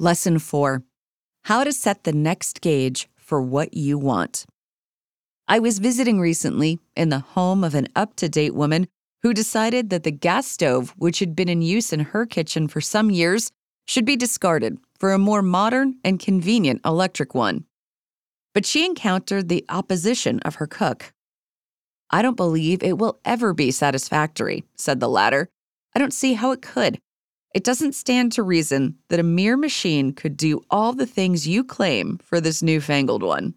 Lesson 4 How to Set the Next Gauge for What You Want. I was visiting recently in the home of an up to date woman who decided that the gas stove, which had been in use in her kitchen for some years, should be discarded for a more modern and convenient electric one. But she encountered the opposition of her cook. I don't believe it will ever be satisfactory, said the latter. I don't see how it could. It doesn't stand to reason that a mere machine could do all the things you claim for this newfangled one.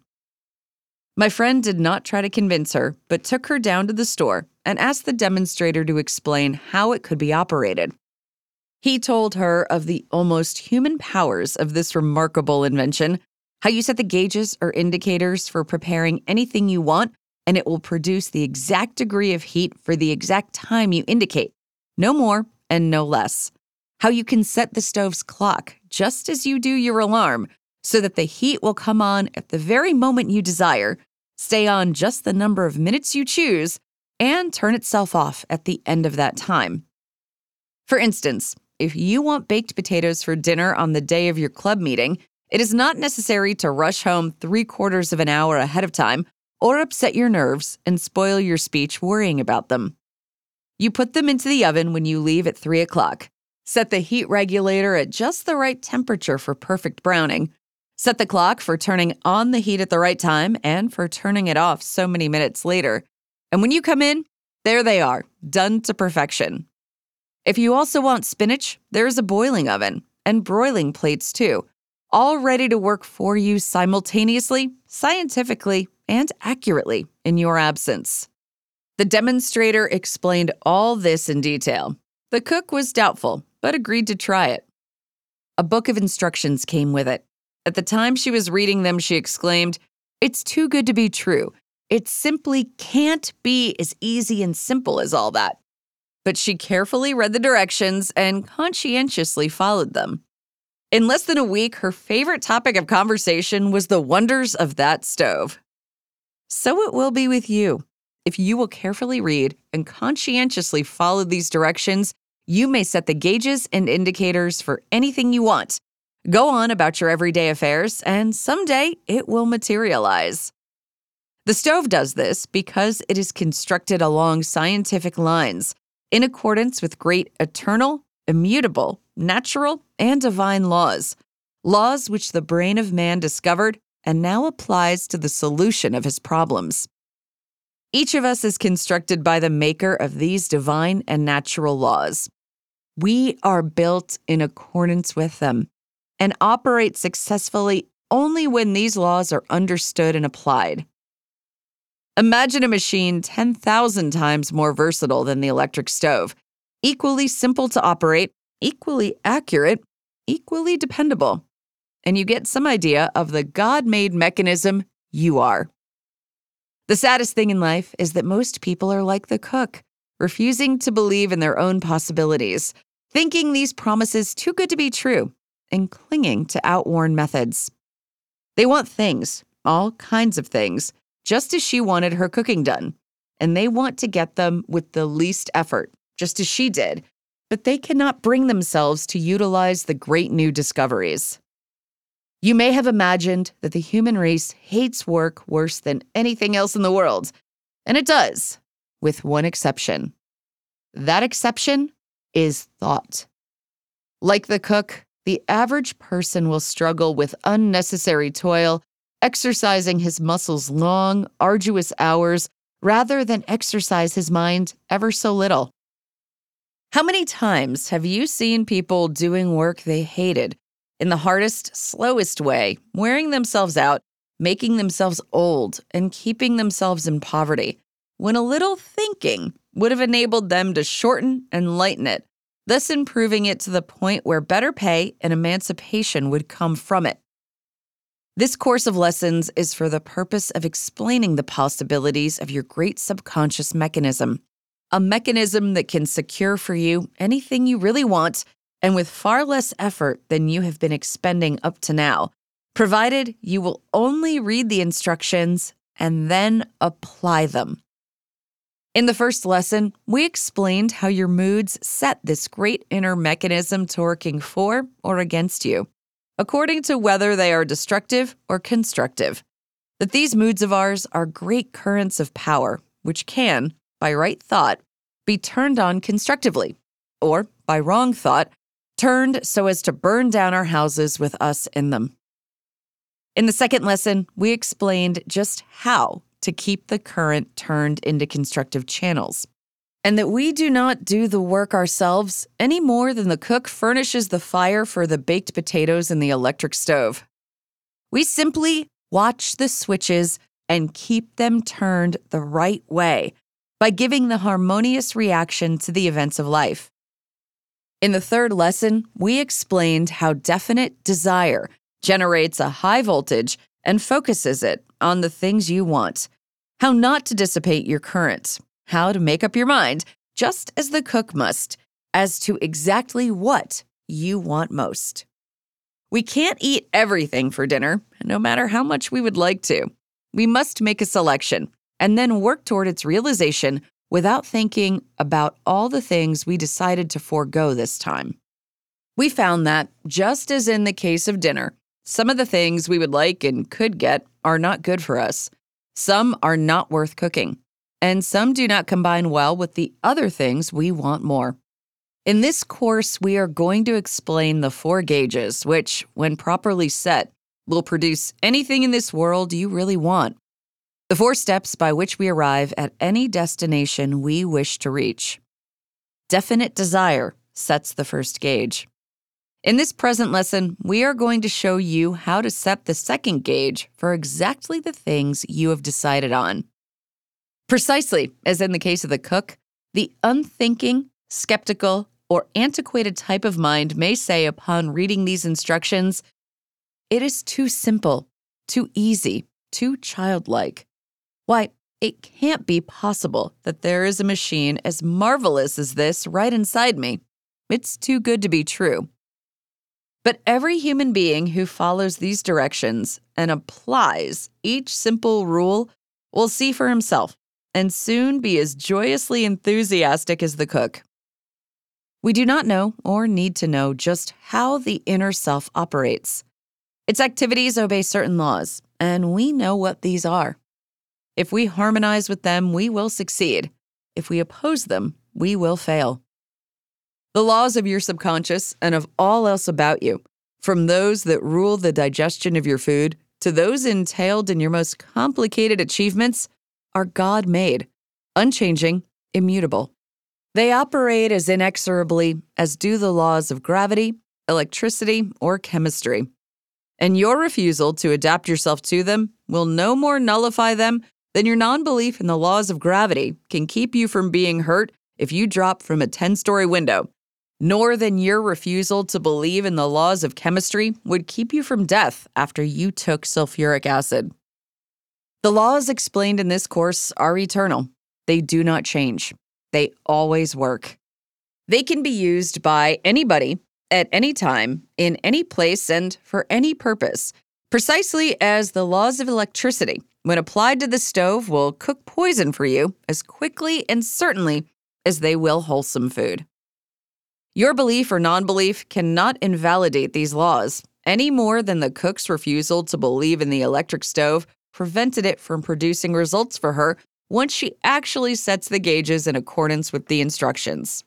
My friend did not try to convince her, but took her down to the store and asked the demonstrator to explain how it could be operated. He told her of the almost human powers of this remarkable invention, how you set the gauges or indicators for preparing anything you want, and it will produce the exact degree of heat for the exact time you indicate, no more and no less. How you can set the stove's clock just as you do your alarm so that the heat will come on at the very moment you desire, stay on just the number of minutes you choose, and turn itself off at the end of that time. For instance, if you want baked potatoes for dinner on the day of your club meeting, it is not necessary to rush home three quarters of an hour ahead of time or upset your nerves and spoil your speech worrying about them. You put them into the oven when you leave at 3 o'clock. Set the heat regulator at just the right temperature for perfect browning. Set the clock for turning on the heat at the right time and for turning it off so many minutes later. And when you come in, there they are, done to perfection. If you also want spinach, there's a boiling oven and broiling plates too, all ready to work for you simultaneously, scientifically, and accurately in your absence. The demonstrator explained all this in detail. The cook was doubtful, but agreed to try it. A book of instructions came with it. At the time she was reading them, she exclaimed, It's too good to be true. It simply can't be as easy and simple as all that but she carefully read the directions and conscientiously followed them. In less than a week, her favorite topic of conversation was the wonders of that stove. So it will be with you. If you will carefully read and conscientiously follow these directions, you may set the gauges and indicators for anything you want. Go on about your everyday affairs, and someday it will materialize. The stove does this because it is constructed along scientific lines in accordance with great eternal, immutable, natural, and divine laws, laws which the brain of man discovered and now applies to the solution of his problems. Each of us is constructed by the maker of these divine and natural laws. We are built in accordance with them and operate successfully only when these laws are understood and applied. Imagine a machine 10,000 times more versatile than the electric stove, equally simple to operate, equally accurate, equally dependable. And you get some idea of the God made mechanism you are. The saddest thing in life is that most people are like the cook, refusing to believe in their own possibilities, thinking these promises too good to be true, and clinging to outworn methods. They want things, all kinds of things, just as she wanted her cooking done. And they want to get them with the least effort, just as she did. But they cannot bring themselves to utilize the great new discoveries. You may have imagined that the human race hates work worse than anything else in the world, and it does, with one exception. That exception is thought. Like the cook, the average person will struggle with unnecessary toil exercising his muscles long, arduous hours rather than exercise his mind ever so little. How many times have you seen people doing work they hated in the hardest, slowest way, wearing themselves out, making themselves old, and keeping themselves in poverty, when a little thinking would have enabled them to shorten and lighten it, thus improving it to the point where better pay and emancipation would come from it? This course of lessons is for the purpose of explaining the possibilities of your great subconscious mechanism, a mechanism that can secure for you anything you really want and with far less effort than you have been expending up to now, provided you will only read the instructions and then apply them. In the first lesson, we explained how your moods set this great inner mechanism to working for or against you. according to whether they are destructive or constructive. That these moods of ours are great currents of power, which can, by right thought, be turned on constructively, or by wrong thought, turned so as to burn down our houses with us in them. In the second lesson, we explained just how to keep the current turned into constructive channels, and that we do not do the work ourselves any more than the cook furnishes the fire for the baked potatoes in the electric stove. We simply watch the switches and keep them turned the right way by giving the harmonious reaction to the events of life. In the third lesson, we explained how definite desire generates a high voltage and focuses it on the things you want, how not to dissipate your current, how to make up your mind, just as the cook must, as to exactly what you want most. We can't eat everything for dinner, no matter how much we would like to. We must make a selection and then work toward its realization without thinking about all the things we decided to forego this time. We found that, just as in the case of dinner, some of the things we would like and could get are not good for us. Some are not worth cooking, and some do not combine well with the other things we want more. In this course, we are going to explain the four gauges, which, when properly set, will produce anything in this world you really want. The four steps by which we arrive at any destination we wish to reach. Definite desire sets the first gauge. In this present lesson, we are going to show you how to set the second gauge for exactly the things you have decided on. Precisely as in the case of the cook, the unthinking, skeptical, or antiquated type of mind may say upon reading these instructions, it is too simple, too easy, too childlike. Why, it can't be possible that there is a machine as marvelous as this right inside me. It's too good to be true. But every human being who follows these directions and applies each simple rule will see for himself and soon be as joyously enthusiastic as the cook. We do not know or need to know just how the inner self operates. Its activities obey certain laws, and we know what these are. If we harmonize with them, we will succeed. If we oppose them, we will fail the laws of your subconscious and of all else about you, from those that rule the digestion of your food to those entailed in your most complicated achievements, are God made, unchanging, immutable. They operate as inexorably as do the laws of gravity, electricity, or chemistry. And your refusal to adapt yourself to them will no more nullify them than your non belief in the laws of gravity can keep you from being hurt if you drop from a 10 story window nor than your refusal to believe in the laws of chemistry would keep you from death after you took sulfuric acid. The laws explained in this course are eternal. They do not change. They always work. They can be used by anybody at any time, in any place, and for any purpose, precisely as the laws of electricity, when applied to the stove, will cook poison for you as quickly and certainly as they will wholesome food. Your belief or non belief cannot invalidate these laws any more than the cook's refusal to believe in the electric stove prevented it from producing results for her once she actually sets the gauges in accordance with the instructions.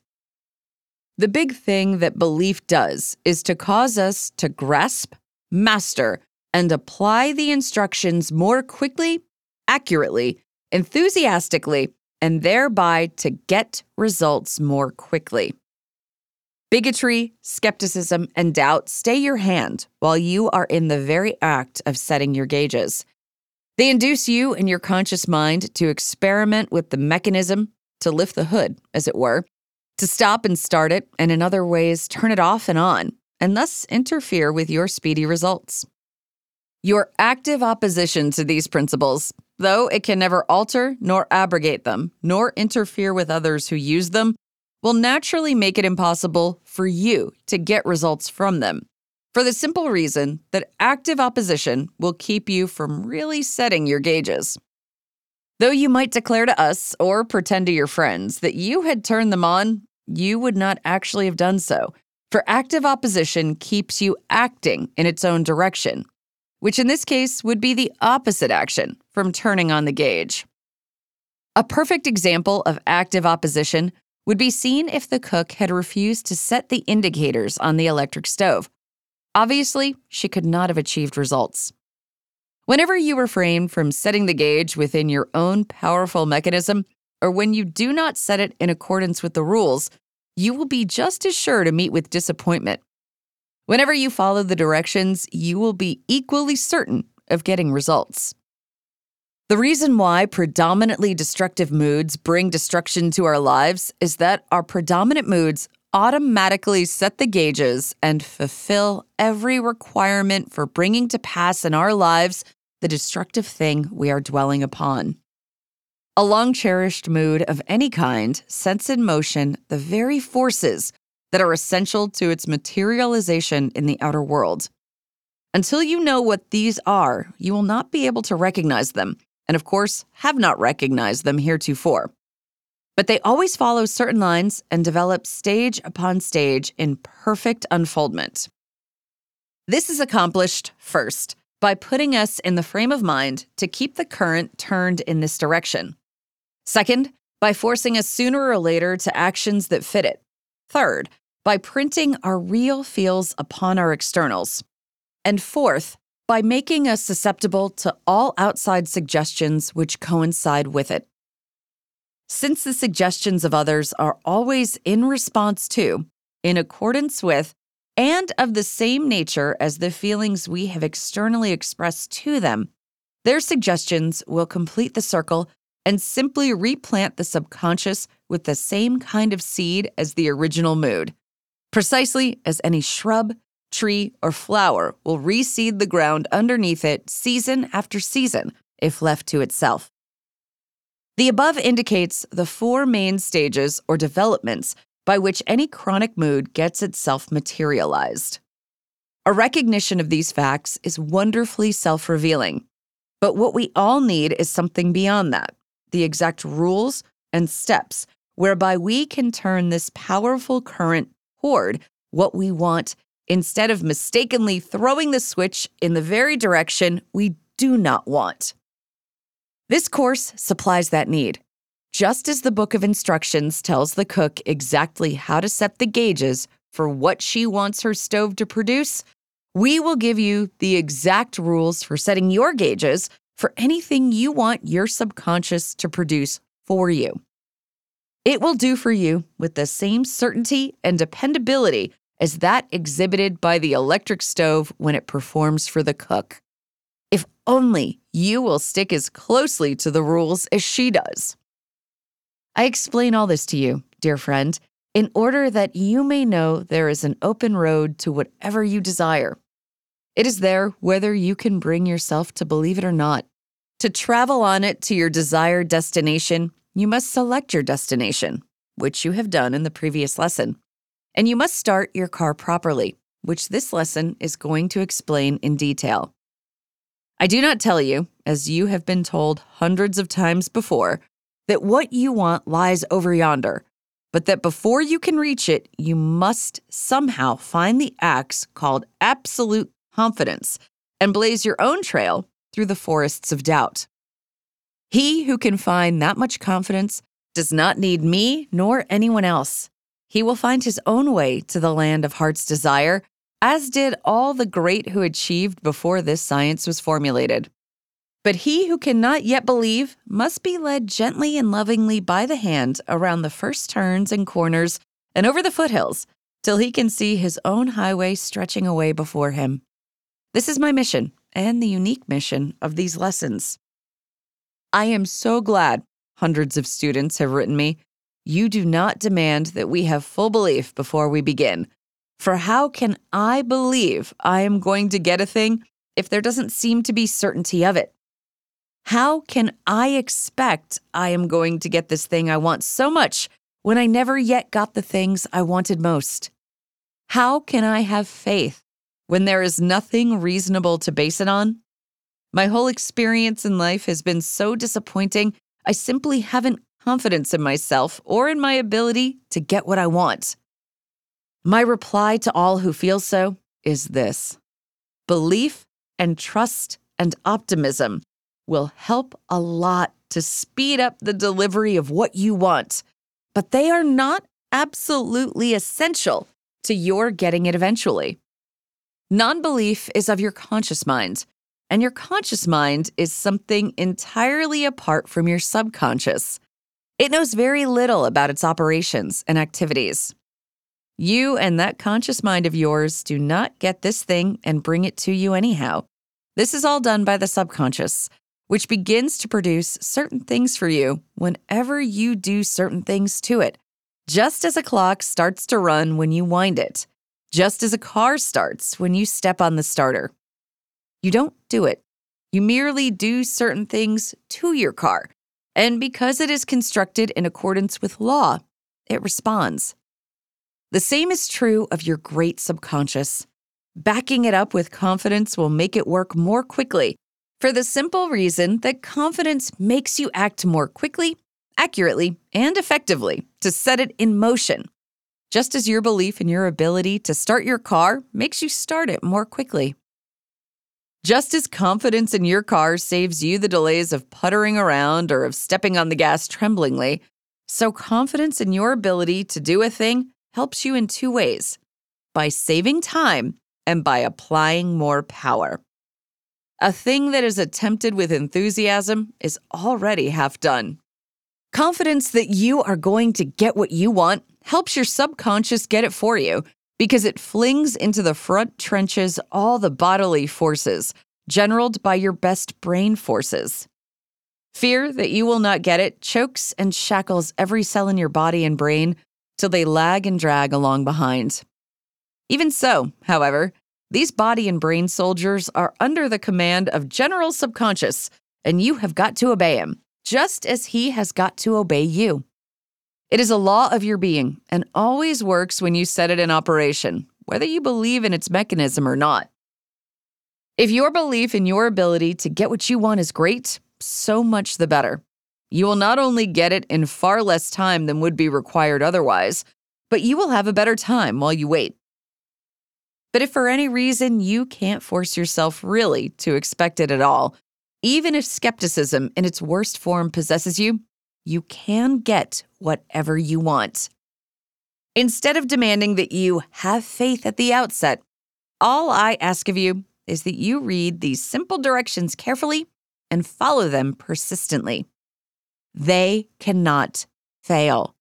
The big thing that belief does is to cause us to grasp, master, and apply the instructions more quickly, accurately, enthusiastically, and thereby to get results more quickly. Bigotry, skepticism, and doubt stay your hand while you are in the very act of setting your gauges. They induce you in your conscious mind to experiment with the mechanism, to lift the hood, as it were, to stop and start it, and in other ways, turn it off and on, and thus interfere with your speedy results. Your active opposition to these principles, though it can never alter nor abrogate them, nor interfere with others who use them, will naturally make it impossible for you to get results from them. For the simple reason that active opposition will keep you from really setting your gauges. Though you might declare to us or pretend to your friends that you had turned them on, you would not actually have done so, For active opposition keeps you acting in its own direction, which in this case would be the opposite action from turning on the gauge. A perfect example of active opposition would be seen if the cook had refused to set the indicators on the electric stove. Obviously, she could not have achieved results. Whenever you refrain from setting the gauge within your own powerful mechanism, or when you do not set it in accordance with the rules, you will be just as sure to meet with disappointment. Whenever you follow the directions, you will be equally certain of getting results. The reason why predominantly destructive moods bring destruction to our lives is that our predominant moods automatically set the gauges and fulfill every requirement for bringing to pass in our lives the destructive thing we are dwelling upon. A long cherished mood of any kind sets in motion the very forces that are essential to its materialization in the outer world. Until you know what these are, you will not be able to recognize them, and of course, have not recognized them heretofore. But they always follow certain lines and develop stage upon stage in perfect unfoldment. This is accomplished, first, by putting us in the frame of mind to keep the current turned in this direction. Second, by forcing us sooner or later to actions that fit it. Third, by printing our real feels upon our externals. And fourth, by making us susceptible to all outside suggestions which coincide with it. Since the suggestions of others are always in response to, in accordance with, and of the same nature as the feelings we have externally expressed to them, their suggestions will complete the circle and simply replant the subconscious with the same kind of seed as the original mood, precisely as any shrub, tree, or flower will reseed the ground underneath it season after season if left to itself. The above indicates the four main stages or developments by which any chronic mood gets itself materialized. A recognition of these facts is wonderfully self revealing, but what we all need is something beyond that the exact rules and steps whereby we can turn this powerful current toward what we want instead of mistakenly throwing the switch in the very direction we do not want. This course supplies that need. Just as the book of instructions tells the cook exactly how to set the gauges for what she wants her stove to produce, we will give you the exact rules for setting your gauges for anything you want your subconscious to produce for you. It will do for you with the same certainty and dependability as that exhibited by the electric stove when it performs for the cook. If only you will stick as closely to the rules as she does. I explain all this to you, dear friend, in order that you may know there is an open road to whatever you desire. It is there whether you can bring yourself to believe it or not. To travel on it to your desired destination, you must select your destination, which you have done in the previous lesson. And you must start your car properly, which this lesson is going to explain in detail. I do not tell you, as you have been told hundreds of times before, that what you want lies over yonder, but that before you can reach it, you must somehow find the axe called absolute confidence and blaze your own trail through the forests of doubt. He who can find that much confidence does not need me nor anyone else. He will find his own way to the land of heart's desire, as did all the great who achieved before this science was formulated. But he who cannot yet believe must be led gently and lovingly by the hand around the first turns and corners and over the foothills till he can see his own highway stretching away before him. This is my mission and the unique mission of these lessons. I am so glad hundreds of students have written me. You do not demand that we have full belief before we begin. For how can I believe I am going to get a thing if there doesn't seem to be certainty of it? How can I expect I am going to get this thing I want so much when I never yet got the things I wanted most? How can I have faith when there is nothing reasonable to base it on? My whole experience in life has been so disappointing, I simply haven't confidence in myself or in my ability to get what I want. My reply to all who feel so is this belief and trust and optimism will help a lot to speed up the delivery of what you want, but they are not absolutely essential to your getting it eventually. Non belief is of your conscious mind, and your conscious mind is something entirely apart from your subconscious. It knows very little about its operations and activities. You and that conscious mind of yours do not get this thing and bring it to you anyhow. This is all done by the subconscious, which begins to produce certain things for you whenever you do certain things to it, just as a clock starts to run when you wind it, just as a car starts when you step on the starter. You don't do it. You merely do certain things to your car. And because it is constructed in accordance with law, it responds. The same is true of your great subconscious. Backing it up with confidence will make it work more quickly for the simple reason that confidence makes you act more quickly, accurately, and effectively to set it in motion. Just as your belief in your ability to start your car makes you start it more quickly. Just as confidence in your car saves you the delays of puttering around or of stepping on the gas tremblingly, so confidence in your ability to do a thing helps you in two ways by saving time and by applying more power. A thing that is attempted with enthusiasm is already half done. Confidence that you are going to get what you want helps your subconscious get it for you because it flings into the front trenches all the bodily forces, generaled by your best brain forces. Fear that you will not get it chokes and shackles every cell in your body and brain till they lag and drag along behind. Even so, however, these body and brain soldiers are under the command of General Subconscious, and you have got to obey him, just as he has got to obey you. It is a law of your being and always works when you set it in operation, whether you believe in its mechanism or not. If your belief in your ability to get what you want is great, so much the better. You will not only get it in far less time than would be required otherwise, but you will have a better time while you wait. But if for any reason you can't force yourself really to expect it at all, even if skepticism in its worst form possesses you, you can get whatever you want. Instead of demanding that you have faith at the outset, all I ask of you is that you read these simple directions carefully and follow them persistently. They cannot fail.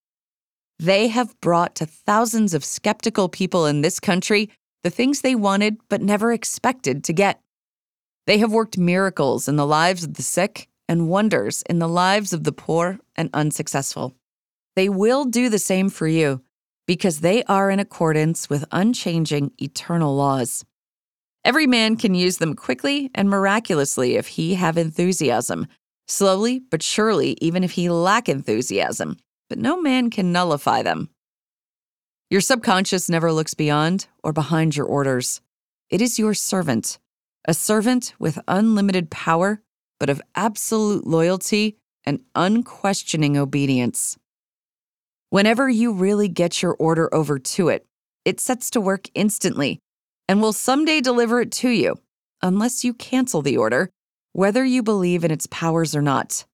They have brought to thousands of skeptical people in this country the things they wanted but never expected to get. They have worked miracles in the lives of the sick and wonders in the lives of the poor and unsuccessful. They will do the same for you because they are in accordance with unchanging eternal laws. Every man can use them quickly and miraculously if he have enthusiasm, slowly but surely even if he lack enthusiasm, but no man can nullify them. Your subconscious never looks beyond or behind your orders. It is your servant, a servant with unlimited power, but of absolute loyalty and unquestioning obedience. Whenever you really get your order over to it, it sets to work instantly and will someday deliver it to you, unless you cancel the order, whether you believe in its powers or not.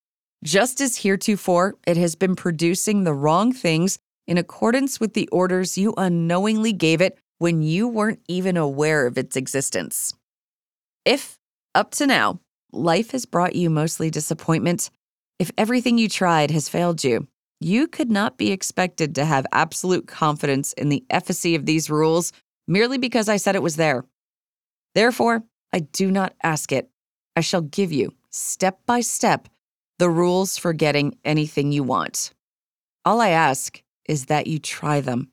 Just as heretofore it has been producing the wrong things in accordance with the orders you unknowingly gave it when you weren't even aware of its existence. If, up to now, life has brought you mostly disappointment, if everything you tried has failed you, you could not be expected to have absolute confidence in the efficacy of these rules merely because I said it was there. Therefore, I do not ask it. I shall give you, step by step, the rules for getting anything you want. All I ask is that you try them.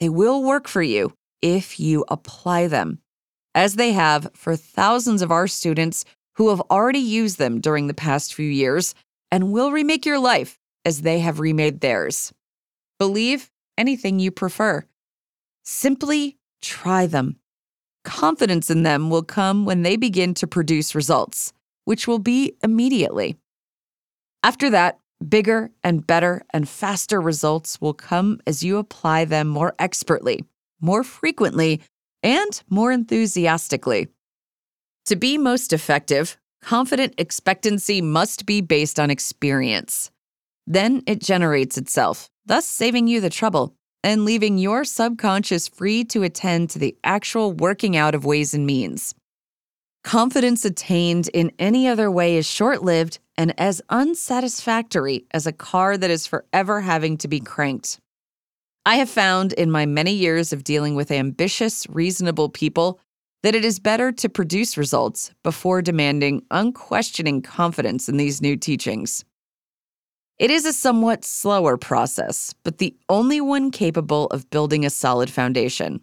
They will work for you if you apply them, as they have for thousands of our students who have already used them during the past few years and will remake your life as they have remade theirs. Believe anything you prefer. Simply try them. Confidence in them will come when they begin to produce results, which will be immediately. After that, Bigger and better and faster results will come as you apply them more expertly, more frequently, and more enthusiastically. To be most effective, confident expectancy must be based on experience. Then it generates itself, thus saving you the trouble and leaving your subconscious free to attend to the actual working out of ways and means. Confidence attained in any other way is short lived and as unsatisfactory as a car that is forever having to be cranked. I have found in my many years of dealing with ambitious, reasonable people that it is better to produce results before demanding unquestioning confidence in these new teachings. It is a somewhat slower process, but the only one capable of building a solid foundation.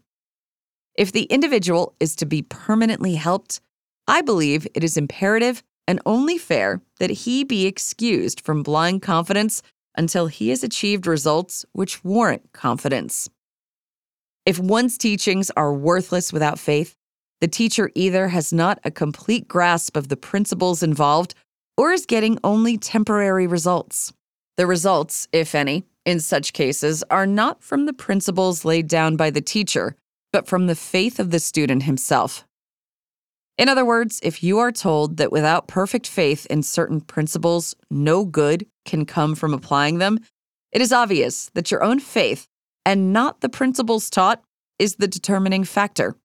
If the individual is to be permanently helped, I believe it is imperative and only fair that he be excused from blind confidence until he has achieved results which warrant confidence. If one's teachings are worthless without faith, the teacher either has not a complete grasp of the principles involved or is getting only temporary results. The results, if any, in such cases are not from the principles laid down by the teacher, but from the faith of the student himself. In other words, if you are told that without perfect faith in certain principles, no good can come from applying them, it is obvious that your own faith, and not the principles taught, is the determining factor.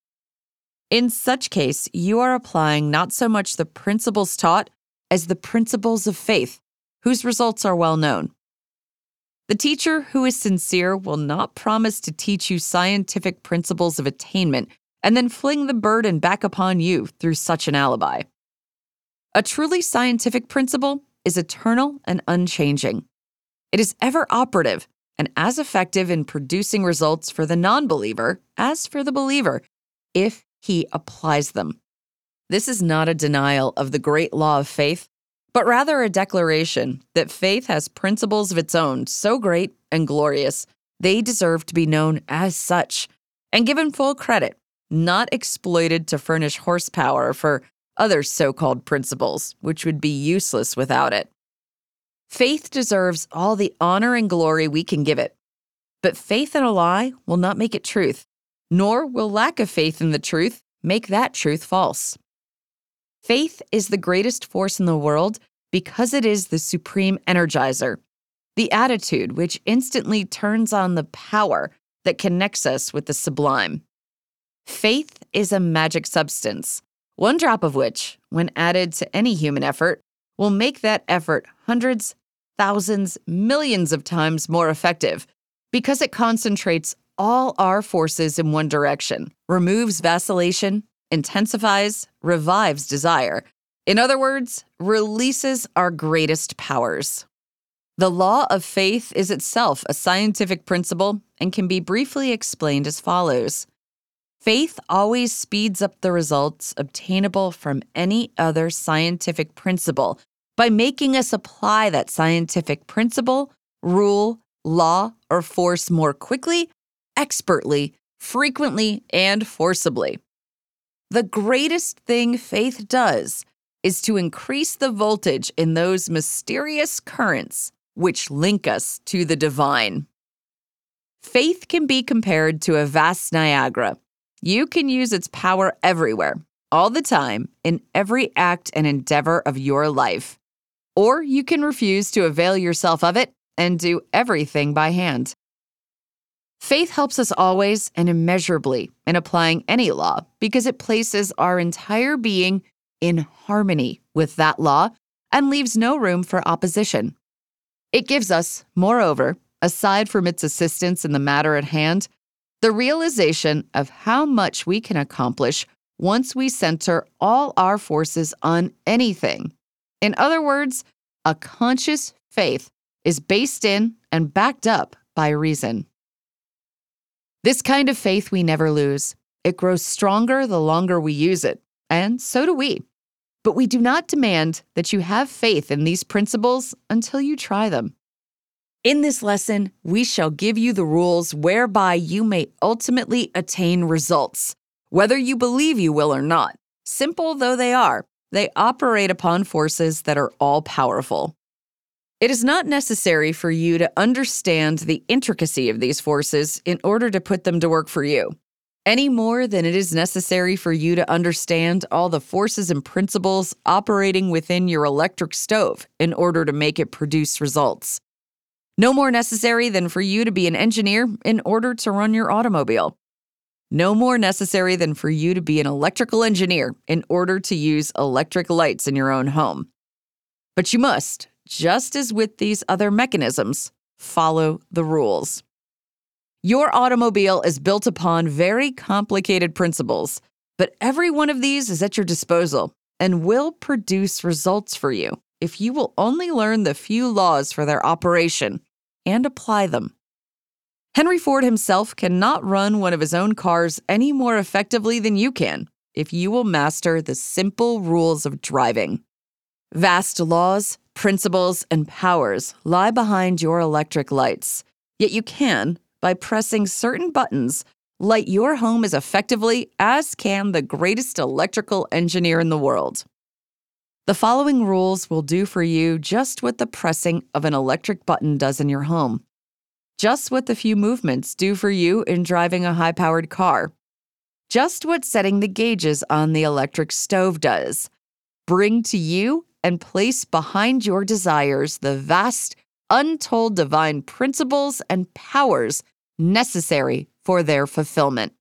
In such case, you are applying not so much the principles taught as the principles of faith, whose results are well known. The teacher who is sincere will not promise to teach you scientific principles of attainment and then fling the burden back upon you through such an alibi. A truly scientific principle is eternal and unchanging. It is ever operative and as effective in producing results for the non believer as for the believer if he applies them. This is not a denial of the great law of faith, but rather a declaration that faith has principles of its own so great and glorious, they deserve to be known as such and given full credit, not exploited to furnish horsepower for other so called principles, which would be useless without it. Faith deserves all the honor and glory we can give it, but faith in a lie will not make it truth, nor will lack of faith in the truth make that truth false. Faith is the greatest force in the world because it is the supreme energizer, the attitude which instantly turns on the power that connects us with the sublime. Faith is a magic substance, one drop of which, when added to any human effort, will make that effort hundreds, thousands, millions of times more effective because it concentrates all our forces in one direction, removes vacillation, intensifies, revives desire. In other words, releases our greatest powers. The law of faith is itself a scientific principle and can be briefly explained as follows Faith always speeds up the results obtainable from any other scientific principle by making us apply that scientific principle, rule, law, or force more quickly, expertly, frequently, and forcibly. The greatest thing faith does is to increase the voltage in those mysterious currents which link us to the divine. Faith can be compared to a vast Niagara. You can use its power everywhere, all the time, in every act and endeavor of your life. Or you can refuse to avail yourself of it and do everything by hand. Faith helps us always and immeasurably in applying any law because it places our entire being in harmony with that law and leaves no room for opposition. It gives us, moreover, aside from its assistance in the matter at hand, the realization of how much we can accomplish once we center all our forces on anything. In other words, a conscious faith is based in and backed up by reason. This kind of faith we never lose. It grows stronger the longer we use it, and so do we. But we do not demand that you have faith in these principles until you try them. In this lesson, we shall give you the rules whereby you may ultimately attain results, whether you believe you will or not. Simple though they are, they operate upon forces that are all powerful. It is not necessary for you to understand the intricacy of these forces in order to put them to work for you. any more than it is necessary for you to understand all the forces and principles operating within your electric stove in order to make it produce results. No more necessary than for you to be an engineer in order to run your automobile. No more necessary than for you to be an electrical engineer in order to use electric lights in your own home. But you must, just as with these other mechanisms, follow the rules. Your automobile is built upon very complicated principles, but every one of these is at your disposal and will produce results for you if you will only learn the few laws for their operation and apply them. Henry Ford himself cannot run one of his own cars any more effectively than you can if you will master the simple rules of driving. Vast laws, principles, and powers lie behind your electric lights, yet you can, by pressing certain buttons, light your home as effectively as can the greatest electrical engineer in the world. The following rules will do for you just what the pressing of an electric button does in your home, just what the few movements do for you in driving a high powered car, just what setting the gauges on the electric stove does. Bring to you and place behind your desires the vast, untold divine principles and powers necessary for their fulfillment.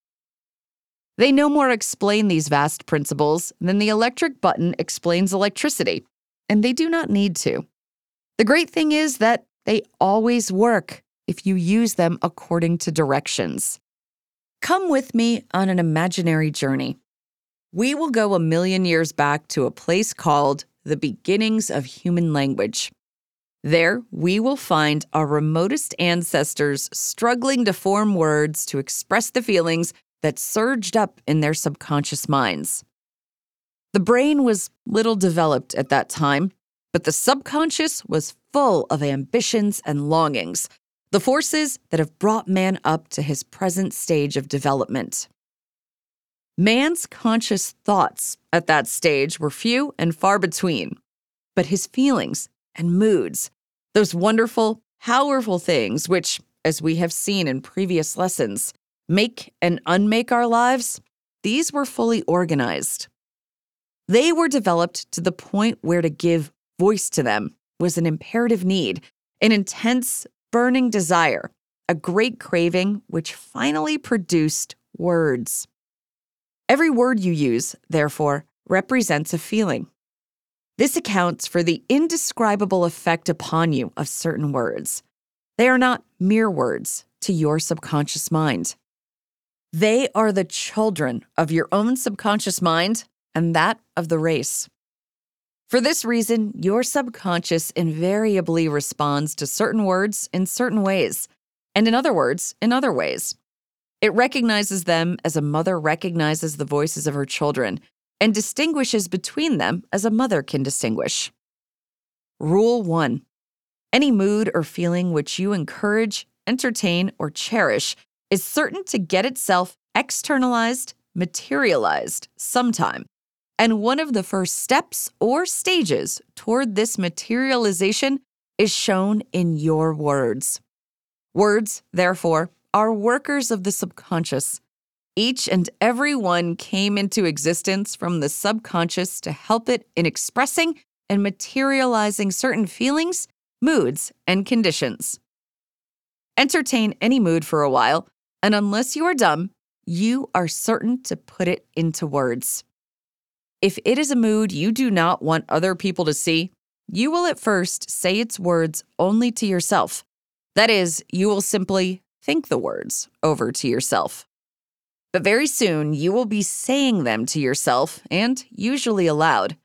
They no more explain these vast principles than the electric button explains electricity, and they do not need to. The great thing is that they always work if you use them according to directions. Come with me on an imaginary journey. We will go a million years back to a place called the beginnings of human language. There, we will find our remotest ancestors struggling to form words to express the feelings that surged up in their subconscious minds. The brain was little developed at that time, but the subconscious was full of ambitions and longings, the forces that have brought man up to his present stage of development. Man's conscious thoughts at that stage were few and far between, but his feelings and moods those wonderful, powerful things which, as we have seen in previous lessons, make and unmake our lives, these were fully organized. They were developed to the point where to give voice to them was an imperative need, an intense, burning desire, a great craving which finally produced words. Every word you use, therefore, represents a feeling. This accounts for the indescribable effect upon you of certain words. They are not mere words to your subconscious mind. They are the children of your own subconscious mind and that of the race. For this reason, your subconscious invariably responds to certain words in certain ways, and in other words, in other ways. It recognizes them as a mother recognizes the voices of her children and distinguishes between them as a mother can distinguish. Rule 1 Any mood or feeling which you encourage, entertain, or cherish is certain to get itself externalized, materialized sometime. And one of the first steps or stages toward this materialization is shown in your words. Words, therefore, are workers of the subconscious each and every one came into existence from the subconscious to help it in expressing and materializing certain feelings, moods, and conditions. Entertain any mood for a while, and unless you are dumb, you are certain to put it into words. If it is a mood you do not want other people to see, you will at first say its words only to yourself. That is, you will simply think the words over to yourself. But very soon, you will be saying them to yourself and usually aloud.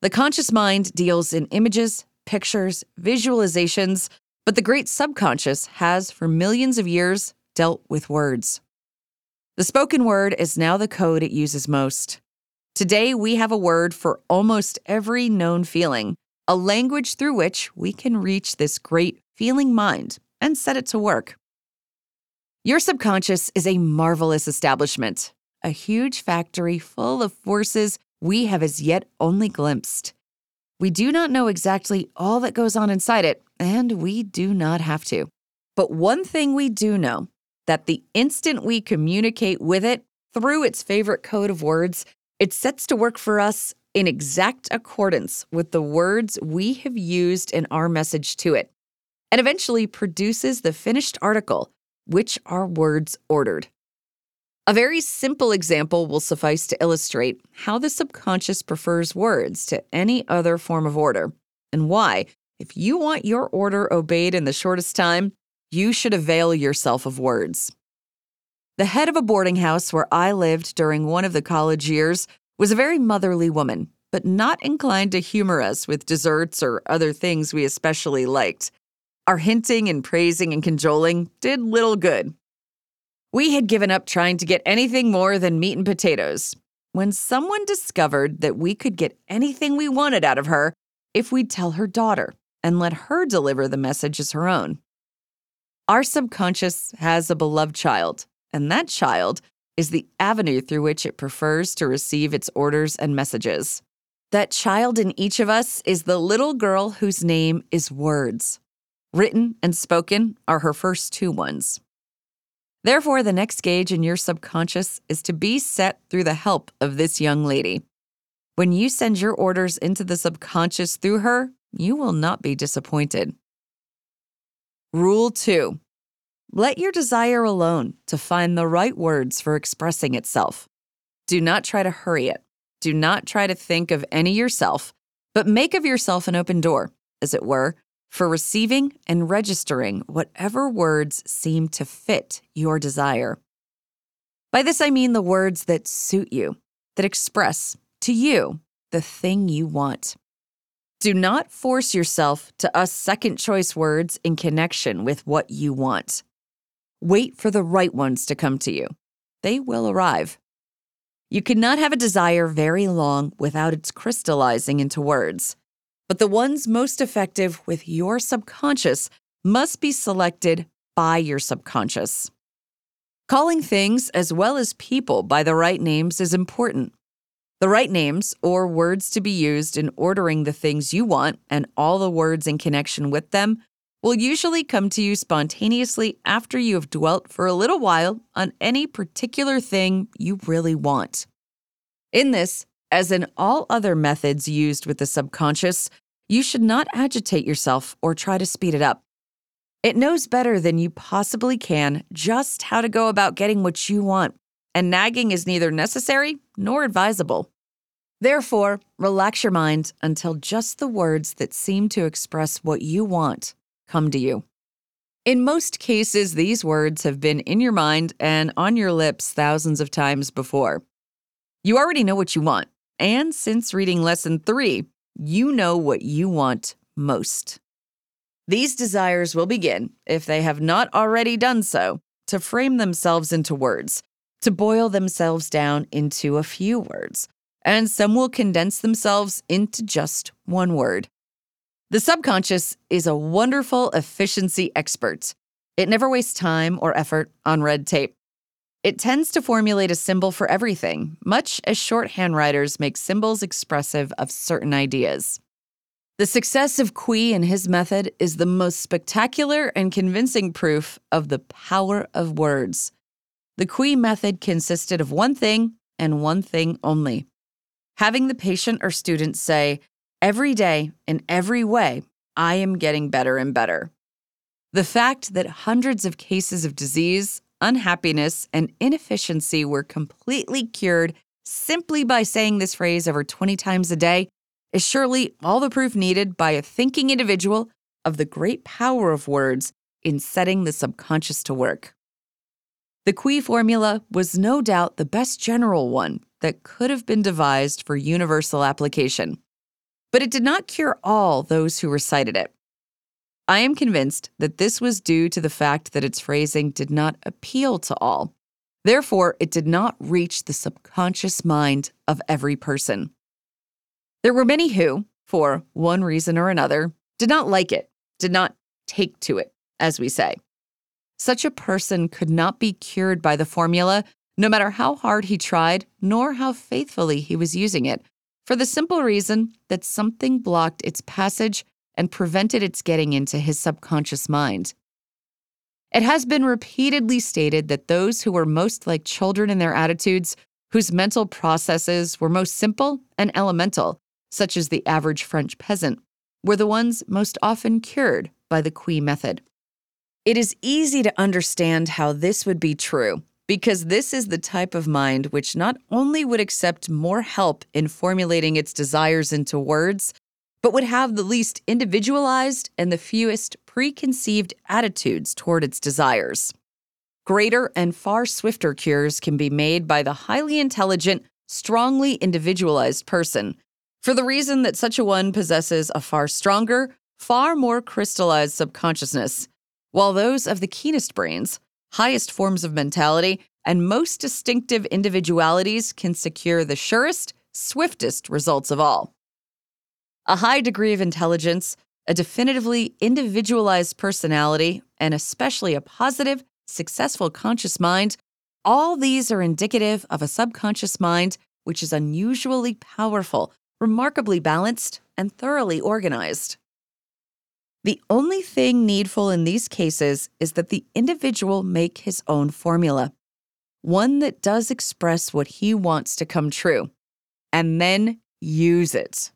The conscious mind deals in images, pictures, visualizations, but the great subconscious has, for millions of years, dealt with words. The spoken word is now the code it uses most. Today, we have a word for almost every known feeling, a language through which we can reach this great feeling mind and set it to work. Your subconscious is a marvelous establishment, a huge factory full of forces we have as yet only glimpsed. We do not know exactly all that goes on inside it, and we do not have to. But one thing we do know that the instant we communicate with it, through its favorite code of words, it sets to work for us in exact accordance with the words we have used in our message to it, and eventually produces the finished article, which are words ordered. A very simple example will suffice to illustrate how the subconscious prefers words to any other form of order, and why, if you want your order obeyed in the shortest time, you should avail yourself of words. The head of a boarding house where I lived during one of the college years was a very motherly woman, but not inclined to humor us with desserts or other things we especially liked. Our hinting and praising and cajoling did little good. We had given up trying to get anything more than meat and potatoes when someone discovered that we could get anything we wanted out of her if we'd tell her daughter and let her deliver the message as her own. Our subconscious has a beloved child, and that child is the avenue through which it prefers to receive its orders and messages. That child in each of us is the little girl whose name is words. Written and spoken are her first two ones. Therefore, the next gauge in your subconscious is to be set through the help of this young lady. When you send your orders into the subconscious through her, you will not be disappointed. Rule 2 let your desire alone to find the right words for expressing itself. Do not try to hurry it. Do not try to think of any yourself, but make of yourself an open door, as it were, for receiving and registering whatever words seem to fit your desire. By this, I mean the words that suit you, that express to you the thing you want. Do not force yourself to us second choice words in connection with what you want. Wait for the right ones to come to you. They will arrive. You cannot have a desire very long without its crystallizing into words. But the ones most effective with your subconscious must be selected by your subconscious. Calling things as well as people by the right names is important. The right names, or words to be used in ordering the things you want and all the words in connection with them, will usually come to you spontaneously after you have dwelt for a little while on any particular thing you really want. In this, as in all other methods used with the subconscious, you should not agitate yourself or try to speed it up. It knows better than you possibly can just how to go about getting what you want, and nagging is neither necessary nor advisable. Therefore, relax your mind until just the words that seem to express what you want come to you. In most cases, these words have been in your mind and on your lips thousands of times before. You already know what you want, and since reading lesson three, you know what you want most. These desires will begin, if they have not already done so, to frame themselves into words, to boil themselves down into a few words, and some will condense themselves into just one word. The subconscious is a wonderful efficiency expert. It never wastes time or effort on red tape. It tends to formulate a symbol for everything, much as shorthand writers make symbols expressive of certain ideas. The success of Coué and his method is the most spectacular and convincing proof of the power of words. The Coué method consisted of one thing and one thing only having the patient or student say, Every day, in every way, I am getting better and better. The fact that hundreds of cases of disease, unhappiness, and inefficiency were completely cured simply by saying this phrase over 20 times a day is surely all the proof needed by a thinking individual of the great power of words in setting the subconscious to work. The Coué formula was no doubt the best general one that could have been devised for universal application but it did not cure all those who recited it. I am convinced that this was due to the fact that its phrasing did not appeal to all. Therefore, it did not reach the subconscious mind of every person. There were many who, for one reason or another, did not like it, did not take to it, as we say. Such a person could not be cured by the formula, no matter how hard he tried, nor how faithfully he was using it, for the simple reason that something blocked its passage and prevented its getting into his subconscious mind. It has been repeatedly stated that those who were most like children in their attitudes, whose mental processes were most simple and elemental, such as the average French peasant, were the ones most often cured by the Coué method. It is easy to understand how this would be true because this is the type of mind which not only would accept more help in formulating its desires into words, but would have the least individualized and the fewest preconceived attitudes toward its desires. Greater and far swifter cures can be made by the highly intelligent, strongly individualized person, for the reason that such a one possesses a far stronger, far more crystallized subconsciousness, while those of the keenest brains, highest forms of mentality, and most distinctive individualities can secure the surest, swiftest results of all a high degree of intelligence, a definitively individualized personality, and especially a positive, successful conscious mind, all these are indicative of a subconscious mind which is unusually powerful, remarkably balanced, and thoroughly organized. The only thing needful in these cases is that the individual make his own formula, one that does express what he wants to come true, and then use it.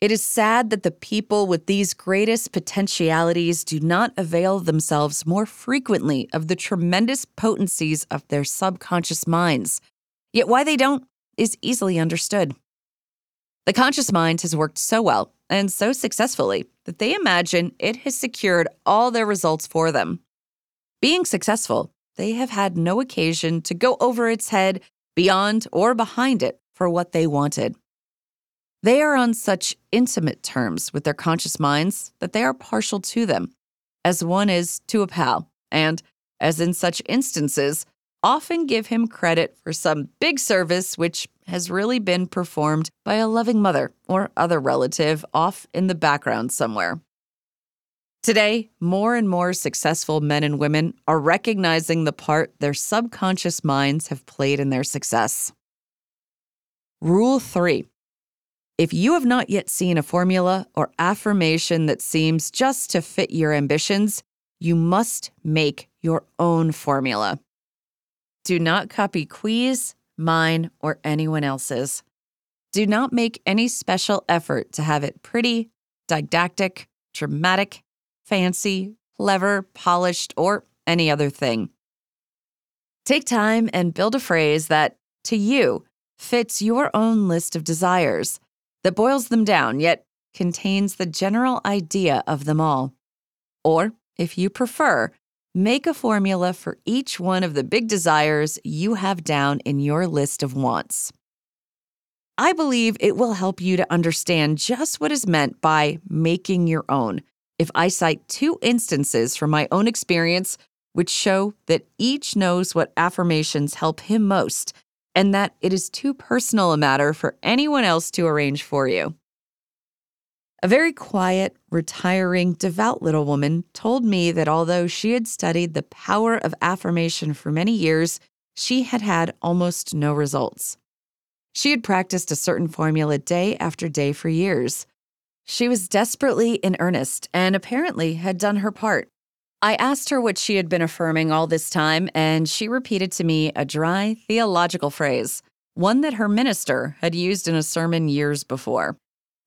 It is sad that the people with these greatest potentialities do not avail themselves more frequently of the tremendous potencies of their subconscious minds. Yet why they don't is easily understood. The conscious mind has worked so well and so successfully that they imagine it has secured all their results for them. Being successful, they have had no occasion to go over its head, beyond, or behind it for what they wanted. They are on such intimate terms with their conscious minds that they are partial to them, as one is to a pal, and, as in such instances, often give him credit for some big service which has really been performed by a loving mother or other relative off in the background somewhere. Today, more and more successful men and women are recognizing the part their subconscious minds have played in their success. Rule 3 if you have not yet seen a formula or affirmation that seems just to fit your ambitions, you must make your own formula. Do not copy Coué's, mine, or anyone else's. Do not make any special effort to have it pretty, didactic, dramatic, fancy, clever, polished, or any other thing. Take time and build a phrase that, to you, fits your own list of desires that boils them down, yet contains the general idea of them all. Or, if you prefer, make a formula for each one of the big desires you have down in your list of wants. I believe it will help you to understand just what is meant by making your own if I cite two instances from my own experience which show that each knows what affirmations help him most and that it is too personal a matter for anyone else to arrange for you. A very quiet, retiring, devout little woman told me that although she had studied the power of affirmation for many years, she had had almost no results. She had practiced a certain formula day after day for years. She was desperately in earnest and apparently had done her part. I asked her what she had been affirming all this time, and she repeated to me a dry theological phrase, one that her minister had used in a sermon years before.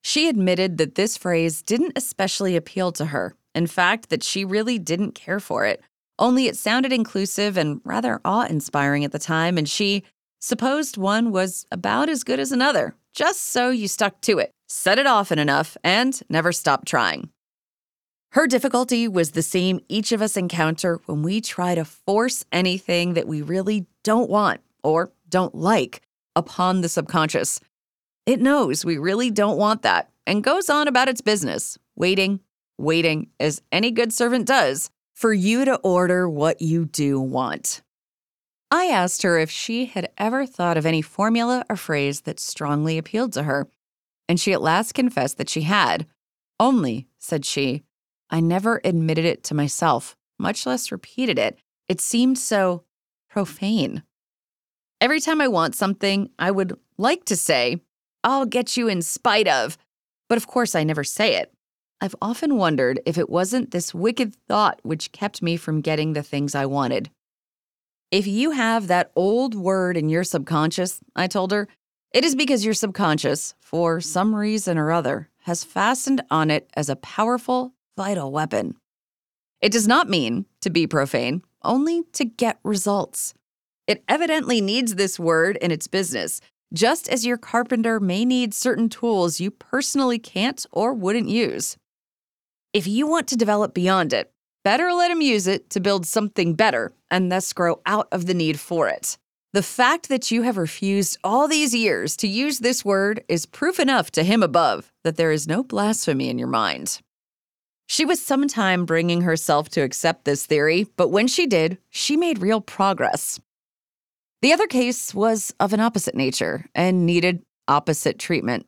She admitted that this phrase didn't especially appeal to her, in fact, that she really didn't care for it, only it sounded inclusive and rather awe inspiring at the time, and she supposed one was about as good as another, just so you stuck to it, said it often enough, and never stopped trying. Her difficulty was the same each of us encounter when we try to force anything that we really don't want or don't like upon the subconscious. It knows we really don't want that and goes on about its business, waiting, waiting, as any good servant does, for you to order what you do want. I asked her if she had ever thought of any formula or phrase that strongly appealed to her, and she at last confessed that she had. Only, said she, I never admitted it to myself, much less repeated it. It seemed so profane. Every time I want something, I would like to say, I'll get you in spite of, but of course I never say it. I've often wondered if it wasn't this wicked thought which kept me from getting the things I wanted. If you have that old word in your subconscious, I told her, it is because your subconscious, for some reason or other, has fastened on it as a powerful, vital weapon. It does not mean to be profane, only to get results. It evidently needs this word in its business, just as your carpenter may need certain tools you personally can't or wouldn't use. If you want to develop beyond it, better let him use it to build something better and thus grow out of the need for it. The fact that you have refused all these years to use this word is proof enough to him above that there is no blasphemy in your mind. She was some time bringing herself to accept this theory, but when she did, she made real progress. The other case was of an opposite nature and needed opposite treatment.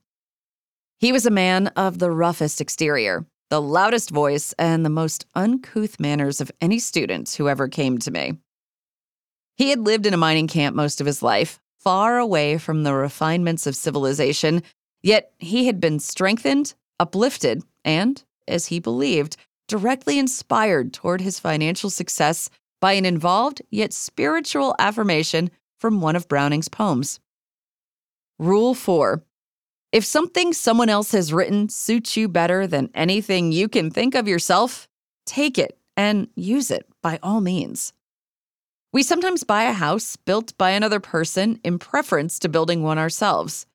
He was a man of the roughest exterior, the loudest voice, and the most uncouth manners of any student who ever came to me. He had lived in a mining camp most of his life, far away from the refinements of civilization, yet he had been strengthened, uplifted, and, as he believed, directly inspired toward his financial success by an involved yet spiritual affirmation from one of Browning's poems. Rule 4 If something someone else has written suits you better than anything you can think of yourself, take it and use it by all means. We sometimes buy a house built by another person in preference to building one ourselves.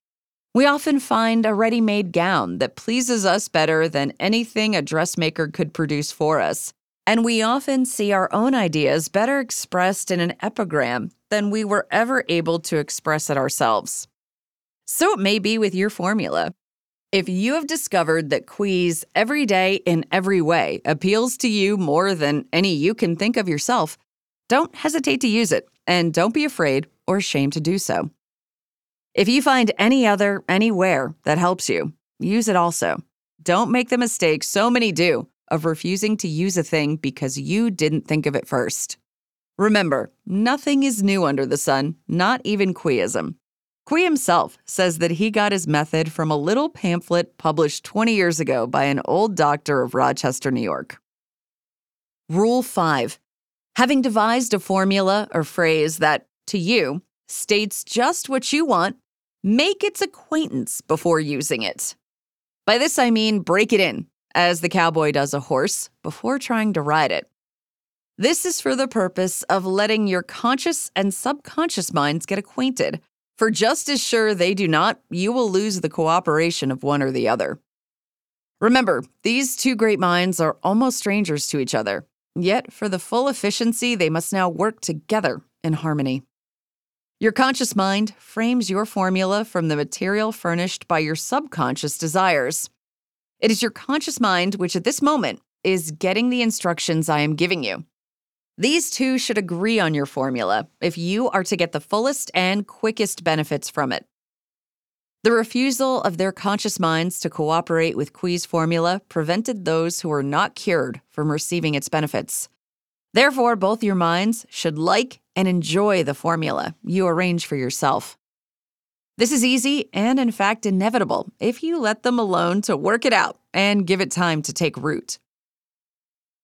We often find a ready made gown that pleases us better than anything a dressmaker could produce for us. And we often see our own ideas better expressed in an epigram than we were ever able to express it ourselves. So it may be with your formula. If you have discovered that Coué's every day in every way appeals to you more than any you can think of yourself, don't hesitate to use it, and don't be afraid or ashamed to do so. If you find any other, anywhere that helps you, use it also. Don't make the mistake so many do of refusing to use a thing because you didn't think of it first. Remember, nothing is new under the sun, not even Couéism. Coué himself says that he got his method from a little pamphlet published 20 years ago by an old doctor of Rochester, New York. Rule 5 Having devised a formula or phrase that, to you, states just what you want, make its acquaintance before using it. By this I mean break it in, as the cowboy does a horse, before trying to ride it. This is for the purpose of letting your conscious and subconscious minds get acquainted, for just as sure they do not, you will lose the cooperation of one or the other. Remember, these two great minds are almost strangers to each other, Yet, for the full efficiency, they must now work together in harmony. Your conscious mind frames your formula from the material furnished by your subconscious desires. It is your conscious mind which, at this moment, is getting the instructions I am giving you. These two should agree on your formula if you are to get the fullest and quickest benefits from it. The refusal of their conscious minds to cooperate with Coué's formula prevented those who were not cured from receiving its benefits. Therefore, both your minds should like and enjoy the formula you arrange for yourself. This is easy and, in fact, inevitable if you let them alone to work it out and give it time to take root.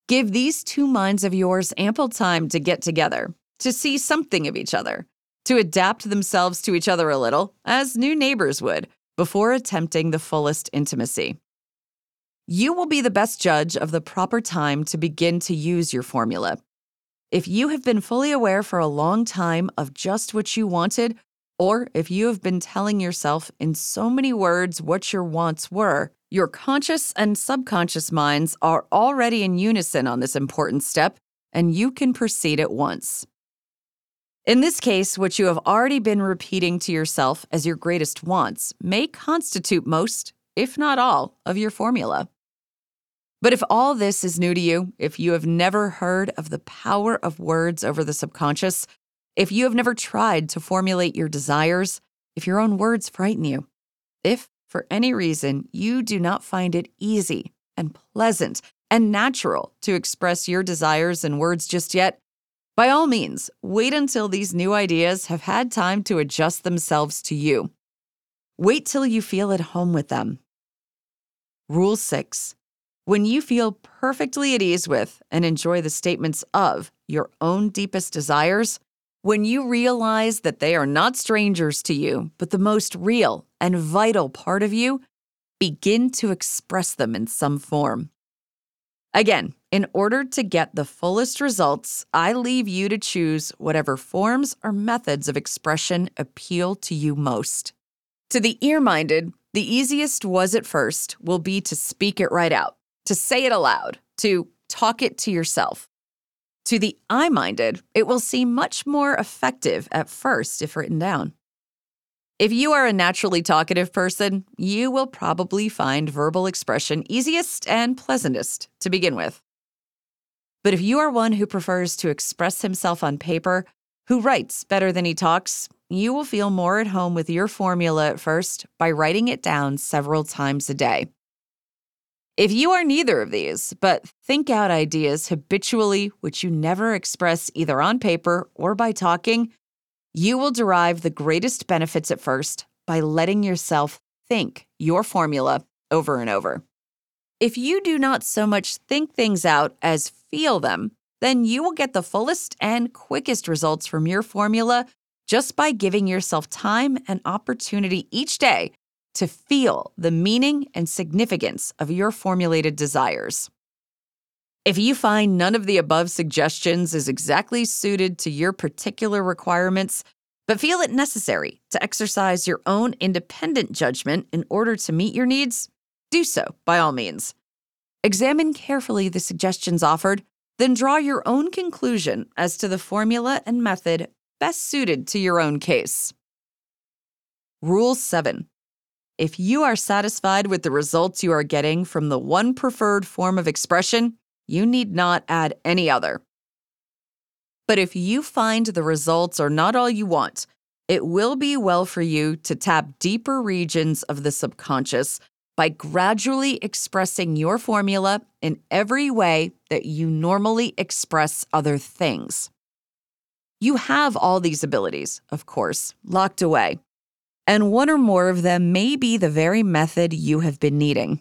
Give these two minds of yours ample time to get together, to see something of each other, to adapt themselves to each other a little, as new neighbors would, before attempting the fullest intimacy. You will be the best judge of the proper time to begin to use your formula. If you have been fully aware for a long time of just what you wanted, or if you have been telling yourself in so many words what your wants were, your conscious and subconscious minds are already in unison on this important step, and you can proceed at once. In this case, what you have already been repeating to yourself as your greatest wants may constitute most, if not all, of your formula. But if all this is new to you, if you have never heard of the power of words over the subconscious, if you have never tried to formulate your desires, if your own words frighten you, if for any reason you do not find it easy and pleasant and natural to express your desires in words just yet, by all means, wait until these new ideas have had time to adjust themselves to you. Wait till you feel at home with them. Rule 6 When you feel perfectly at ease with and enjoy the statements of your own deepest desires, when you realize that they are not strangers to you, but the most real and vital part of you, begin to express them in some form. Again, in order to get the fullest results, I leave you to choose whatever forms or methods of expression appeal to you most. To the ear minded, the easiest was at first will be to speak it right out to say it aloud, to talk it to yourself. To the eye minded, it will seem much more effective at first if written down. If you are a naturally talkative person, you will probably find verbal expression easiest and pleasantest to begin with. But if you are one who prefers to express himself on paper, who writes better than he talks, you will feel more at home with your formula at first by writing it down several times a day. If you are neither of these, but think out ideas habitually which you never express either on paper or by talking, you will derive the greatest benefits at first by letting yourself think your formula over and over. If you do not so much think things out as feel them, then you will get the fullest and quickest results from your formula just by giving yourself time and opportunity each day to feel the meaning and significance of your formulated desires. If you find none of the above suggestions is exactly suited to your particular requirements, but feel it necessary to exercise your own independent judgment in order to meet your needs, do so by all means. Examine carefully the suggestions offered, then draw your own conclusion as to the formula and method best suited to your own case. Rule 7 if you are satisfied with the results you are getting from the one preferred form of expression, you need not add any other. But if you find the results are not all you want, it will be well for you to tap deeper regions of the subconscious by gradually expressing your formula in every way that you normally express other things. You have all these abilities, of course, locked away and one or more of them may be the very method you have been needing.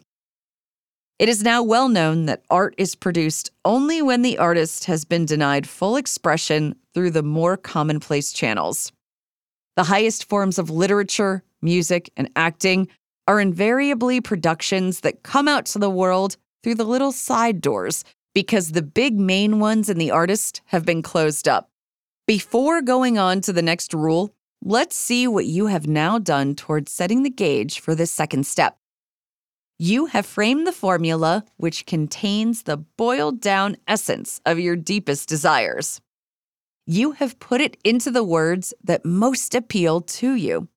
It is now well known that art is produced only when the artist has been denied full expression through the more commonplace channels. The highest forms of literature, music, and acting are invariably productions that come out to the world through the little side doors because the big main ones in the artist have been closed up. Before going on to the next rule, Let's see what you have now done towards setting the gauge for this second step. You have framed the formula which contains the boiled down essence of your deepest desires. You have put it into the words that most appeal to you.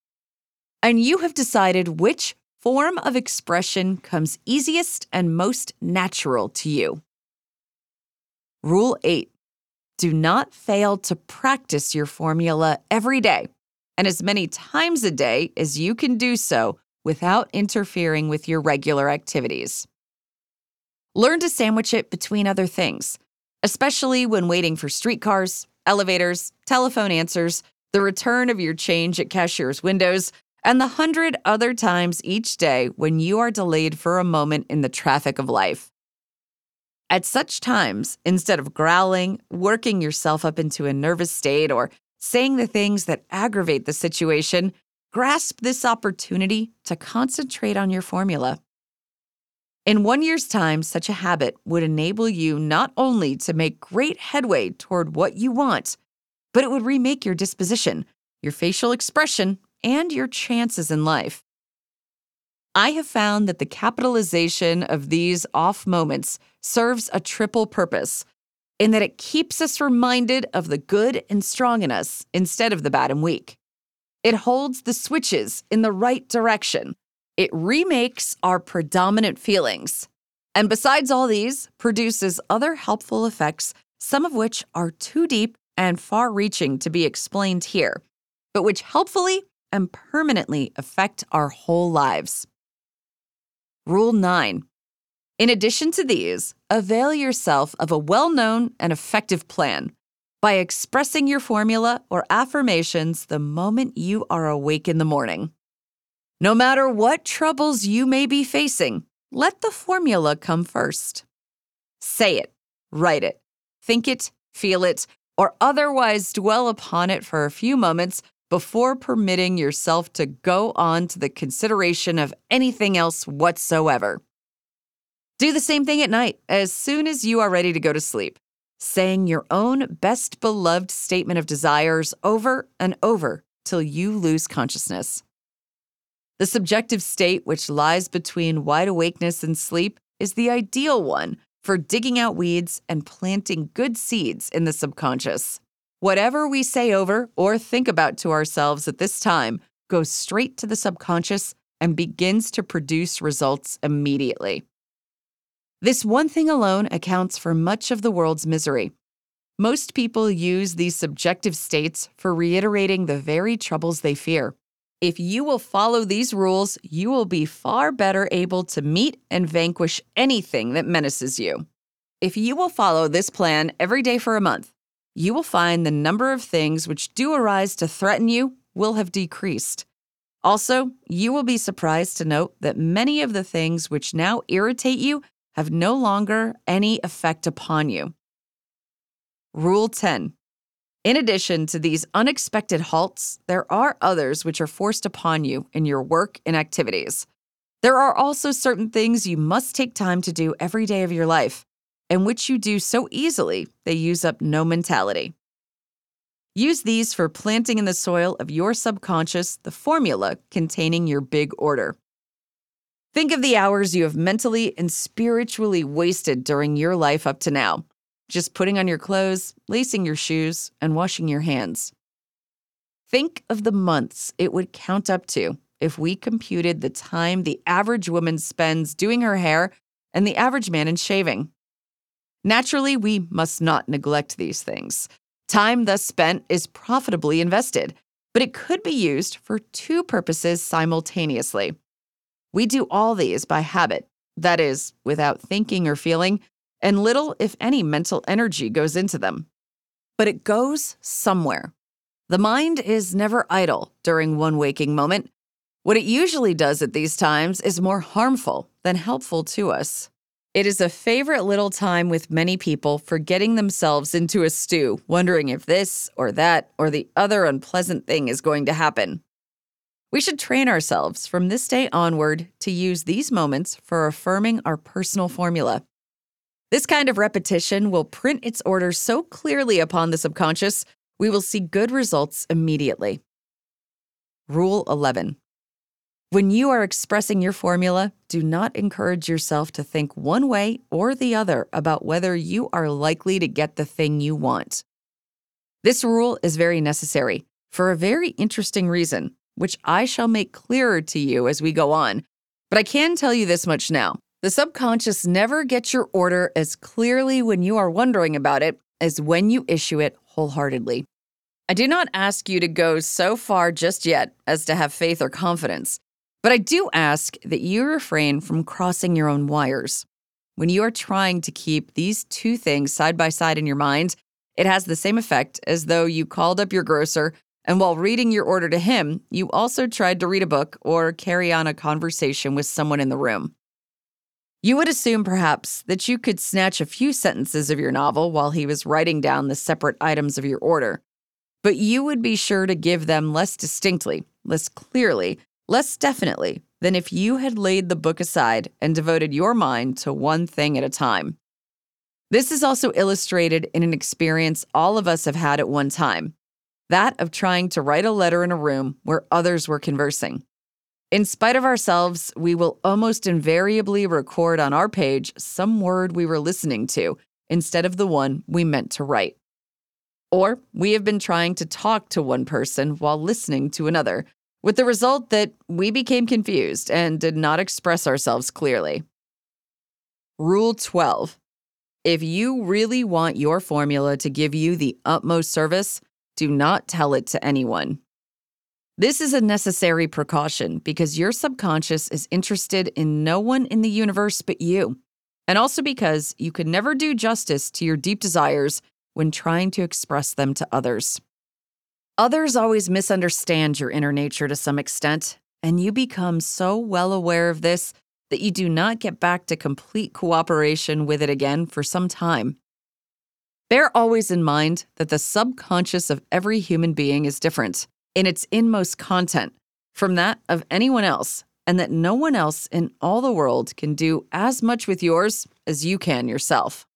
And you have decided which form of expression comes easiest and most natural to you. Rule 8 Do not fail to practice your formula every day and as many times a day as you can do so without interfering with your regular activities. Learn to sandwich it between other things, especially when waiting for streetcars, elevators, telephone answers, the return of your change at cashier's windows, and the hundred other times each day when you are delayed for a moment in the traffic of life. At such times, instead of growling, working yourself up into a nervous state, or saying the things that aggravate the situation, grasp this opportunity to concentrate on your formula. In one year's time, such a habit would enable you not only to make great headway toward what you want, but it would remake your disposition, your facial expression, and your chances in life. I have found that the capitalization of these off moments serves a triple purpose in that it keeps us reminded of the good and strong in us instead of the bad and weak. It holds the switches in the right direction. It remakes our predominant feelings. And besides all these, produces other helpful effects, some of which are too deep and far reaching to be explained here, but which helpfully and permanently affect our whole lives. Rule 9 in addition to these, avail yourself of a well known and effective plan by expressing your formula or affirmations the moment you are awake in the morning. No matter what troubles you may be facing, let the formula come first. Say it, write it, think it, feel it, or otherwise dwell upon it for a few moments before permitting yourself to go on to the consideration of anything else whatsoever. Do the same thing at night as soon as you are ready to go to sleep, saying your own best beloved statement of desires over and over till you lose consciousness. The subjective state, which lies between wide awakeness and sleep, is the ideal one for digging out weeds and planting good seeds in the subconscious. Whatever we say over or think about to ourselves at this time goes straight to the subconscious and begins to produce results immediately. This one thing alone accounts for much of the world's misery. Most people use these subjective states for reiterating the very troubles they fear. If you will follow these rules, you will be far better able to meet and vanquish anything that menaces you. If you will follow this plan every day for a month, you will find the number of things which do arise to threaten you will have decreased. Also, you will be surprised to note that many of the things which now irritate you have no longer any effect upon you. Rule 10. In addition to these unexpected halts, there are others which are forced upon you in your work and activities. There are also certain things you must take time to do every day of your life and which you do so easily they use up no mentality. Use these for planting in the soil of your subconscious the formula containing your big order. Think of the hours you have mentally and spiritually wasted during your life up to now, just putting on your clothes, lacing your shoes, and washing your hands. Think of the months it would count up to if we computed the time the average woman spends doing her hair and the average man in shaving. Naturally, we must not neglect these things. Time thus spent is profitably invested, but it could be used for two purposes simultaneously. We do all these by habit, that is, without thinking or feeling, and little, if any, mental energy goes into them. But it goes somewhere. The mind is never idle during one waking moment. What it usually does at these times is more harmful than helpful to us. It is a favorite little time with many people for getting themselves into a stew, wondering if this or that or the other unpleasant thing is going to happen. We should train ourselves from this day onward to use these moments for affirming our personal formula. This kind of repetition will print its order so clearly upon the subconscious, we will see good results immediately. Rule 11 when you are expressing your formula, do not encourage yourself to think one way or the other about whether you are likely to get the thing you want. This rule is very necessary for a very interesting reason, which I shall make clearer to you as we go on. But I can tell you this much now the subconscious never gets your order as clearly when you are wondering about it as when you issue it wholeheartedly. I do not ask you to go so far just yet as to have faith or confidence. But I do ask that you refrain from crossing your own wires. When you are trying to keep these two things side by side in your mind, it has the same effect as though you called up your grocer and while reading your order to him, you also tried to read a book or carry on a conversation with someone in the room. You would assume, perhaps, that you could snatch a few sentences of your novel while he was writing down the separate items of your order, but you would be sure to give them less distinctly, less clearly, less definitely than if you had laid the book aside and devoted your mind to one thing at a time. This is also illustrated in an experience all of us have had at one time that of trying to write a letter in a room where others were conversing. In spite of ourselves, we will almost invariably record on our page some word we were listening to instead of the one we meant to write. Or we have been trying to talk to one person while listening to another, with the result that we became confused and did not express ourselves clearly. Rule 12 If you really want your formula to give you the utmost service, do not tell it to anyone. This is a necessary precaution because your subconscious is interested in no one in the universe but you, and also because you can never do justice to your deep desires when trying to express them to others. Others always misunderstand your inner nature to some extent, and you become so well aware of this that you do not get back to complete cooperation with it again for some time. Bear always in mind that the subconscious of every human being is different in its inmost content from that of anyone else, and that no one else in all the world can do as much with yours as you can yourself.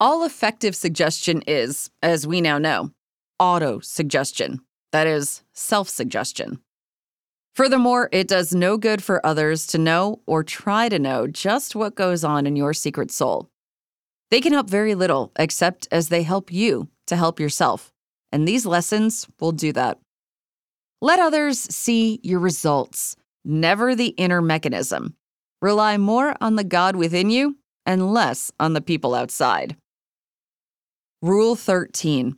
All effective suggestion is, as we now know, auto suggestion, that is, self suggestion. Furthermore, it does no good for others to know or try to know just what goes on in your secret soul. They can help very little except as they help you to help yourself, and these lessons will do that. Let others see your results, never the inner mechanism. Rely more on the God within you and less on the people outside. Rule 13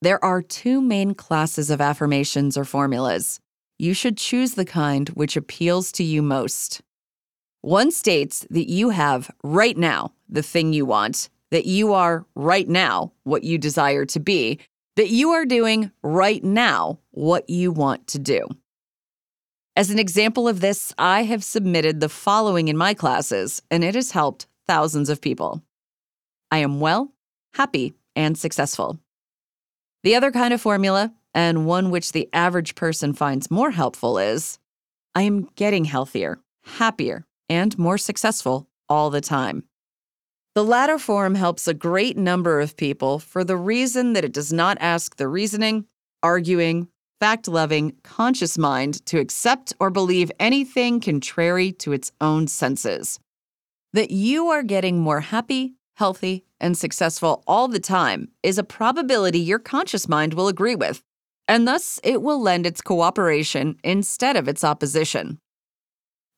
There are two main classes of affirmations or formulas you should choose the kind which appeals to you most. One states that you have right now the thing you want, that you are right now what you desire to be, that you are doing right now what you want to do. As an example of this, I have submitted the following in my classes, and it has helped thousands of people I am well, happy, and successful. The other kind of formula and one which the average person finds more helpful is I am getting healthier, happier, and more successful all the time. The latter form helps a great number of people for the reason that it does not ask the reasoning, arguing, fact loving, conscious mind to accept or believe anything contrary to its own senses. That you are getting more happy, healthy, and successful all the time is a probability your conscious mind will agree with, and thus it will lend its cooperation instead of its opposition.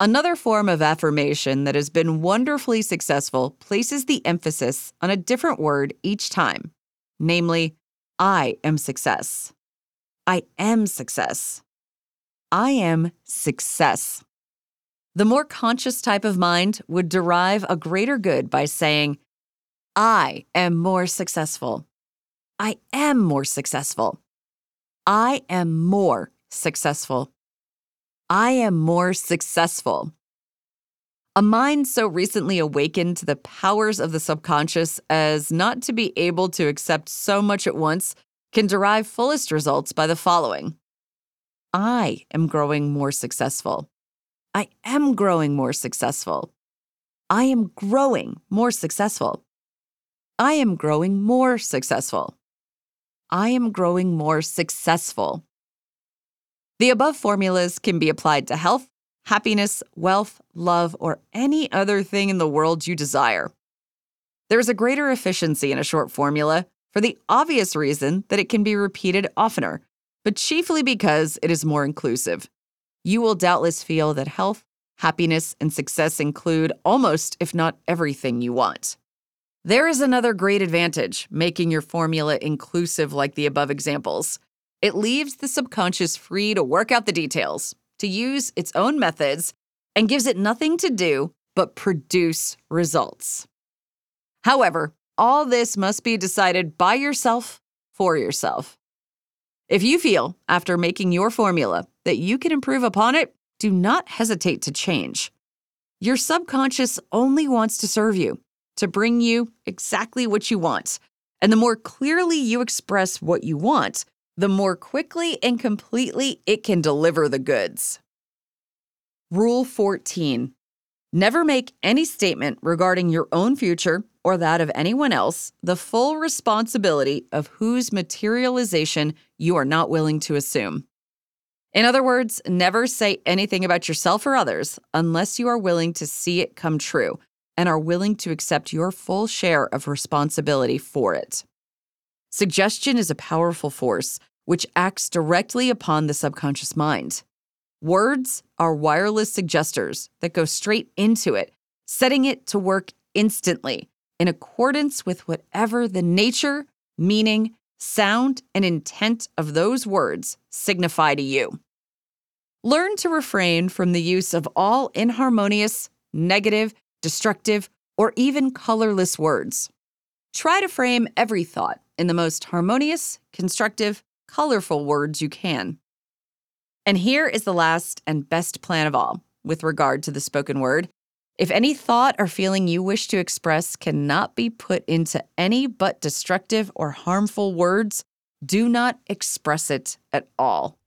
Another form of affirmation that has been wonderfully successful places the emphasis on a different word each time, namely, I am success. I am success. I am success. The more conscious type of mind would derive a greater good by saying, I am more successful. I am more successful. I am more successful. I am more successful. A mind so recently awakened to the powers of the subconscious as not to be able to accept so much at once can derive fullest results by the following I am growing more successful. I am growing more successful. I am growing more successful. I am growing more successful. I am growing more successful. The above formulas can be applied to health, happiness, wealth, love, or any other thing in the world you desire. There is a greater efficiency in a short formula for the obvious reason that it can be repeated oftener, but chiefly because it is more inclusive. You will doubtless feel that health, happiness, and success include almost, if not everything you want. There is another great advantage making your formula inclusive like the above examples. It leaves the subconscious free to work out the details, to use its own methods, and gives it nothing to do but produce results. However, all this must be decided by yourself for yourself. If you feel, after making your formula, that you can improve upon it, do not hesitate to change. Your subconscious only wants to serve you to bring you exactly what you want. And the more clearly you express what you want, the more quickly and completely it can deliver the goods. Rule 14 Never make any statement regarding your own future or that of anyone else the full responsibility of whose materialization you are not willing to assume. In other words, never say anything about yourself or others unless you are willing to see it come true and are willing to accept your full share of responsibility for it. Suggestion is a powerful force which acts directly upon the subconscious mind. Words are wireless suggesters that go straight into it, setting it to work instantly in accordance with whatever the nature, meaning, sound, and intent of those words signify to you. Learn to refrain from the use of all inharmonious, negative, destructive, or even colorless words. Try to frame every thought in the most harmonious, constructive, colorful words you can. And here is the last and best plan of all with regard to the spoken word If any thought or feeling you wish to express cannot be put into any but destructive or harmful words, do not express it at all.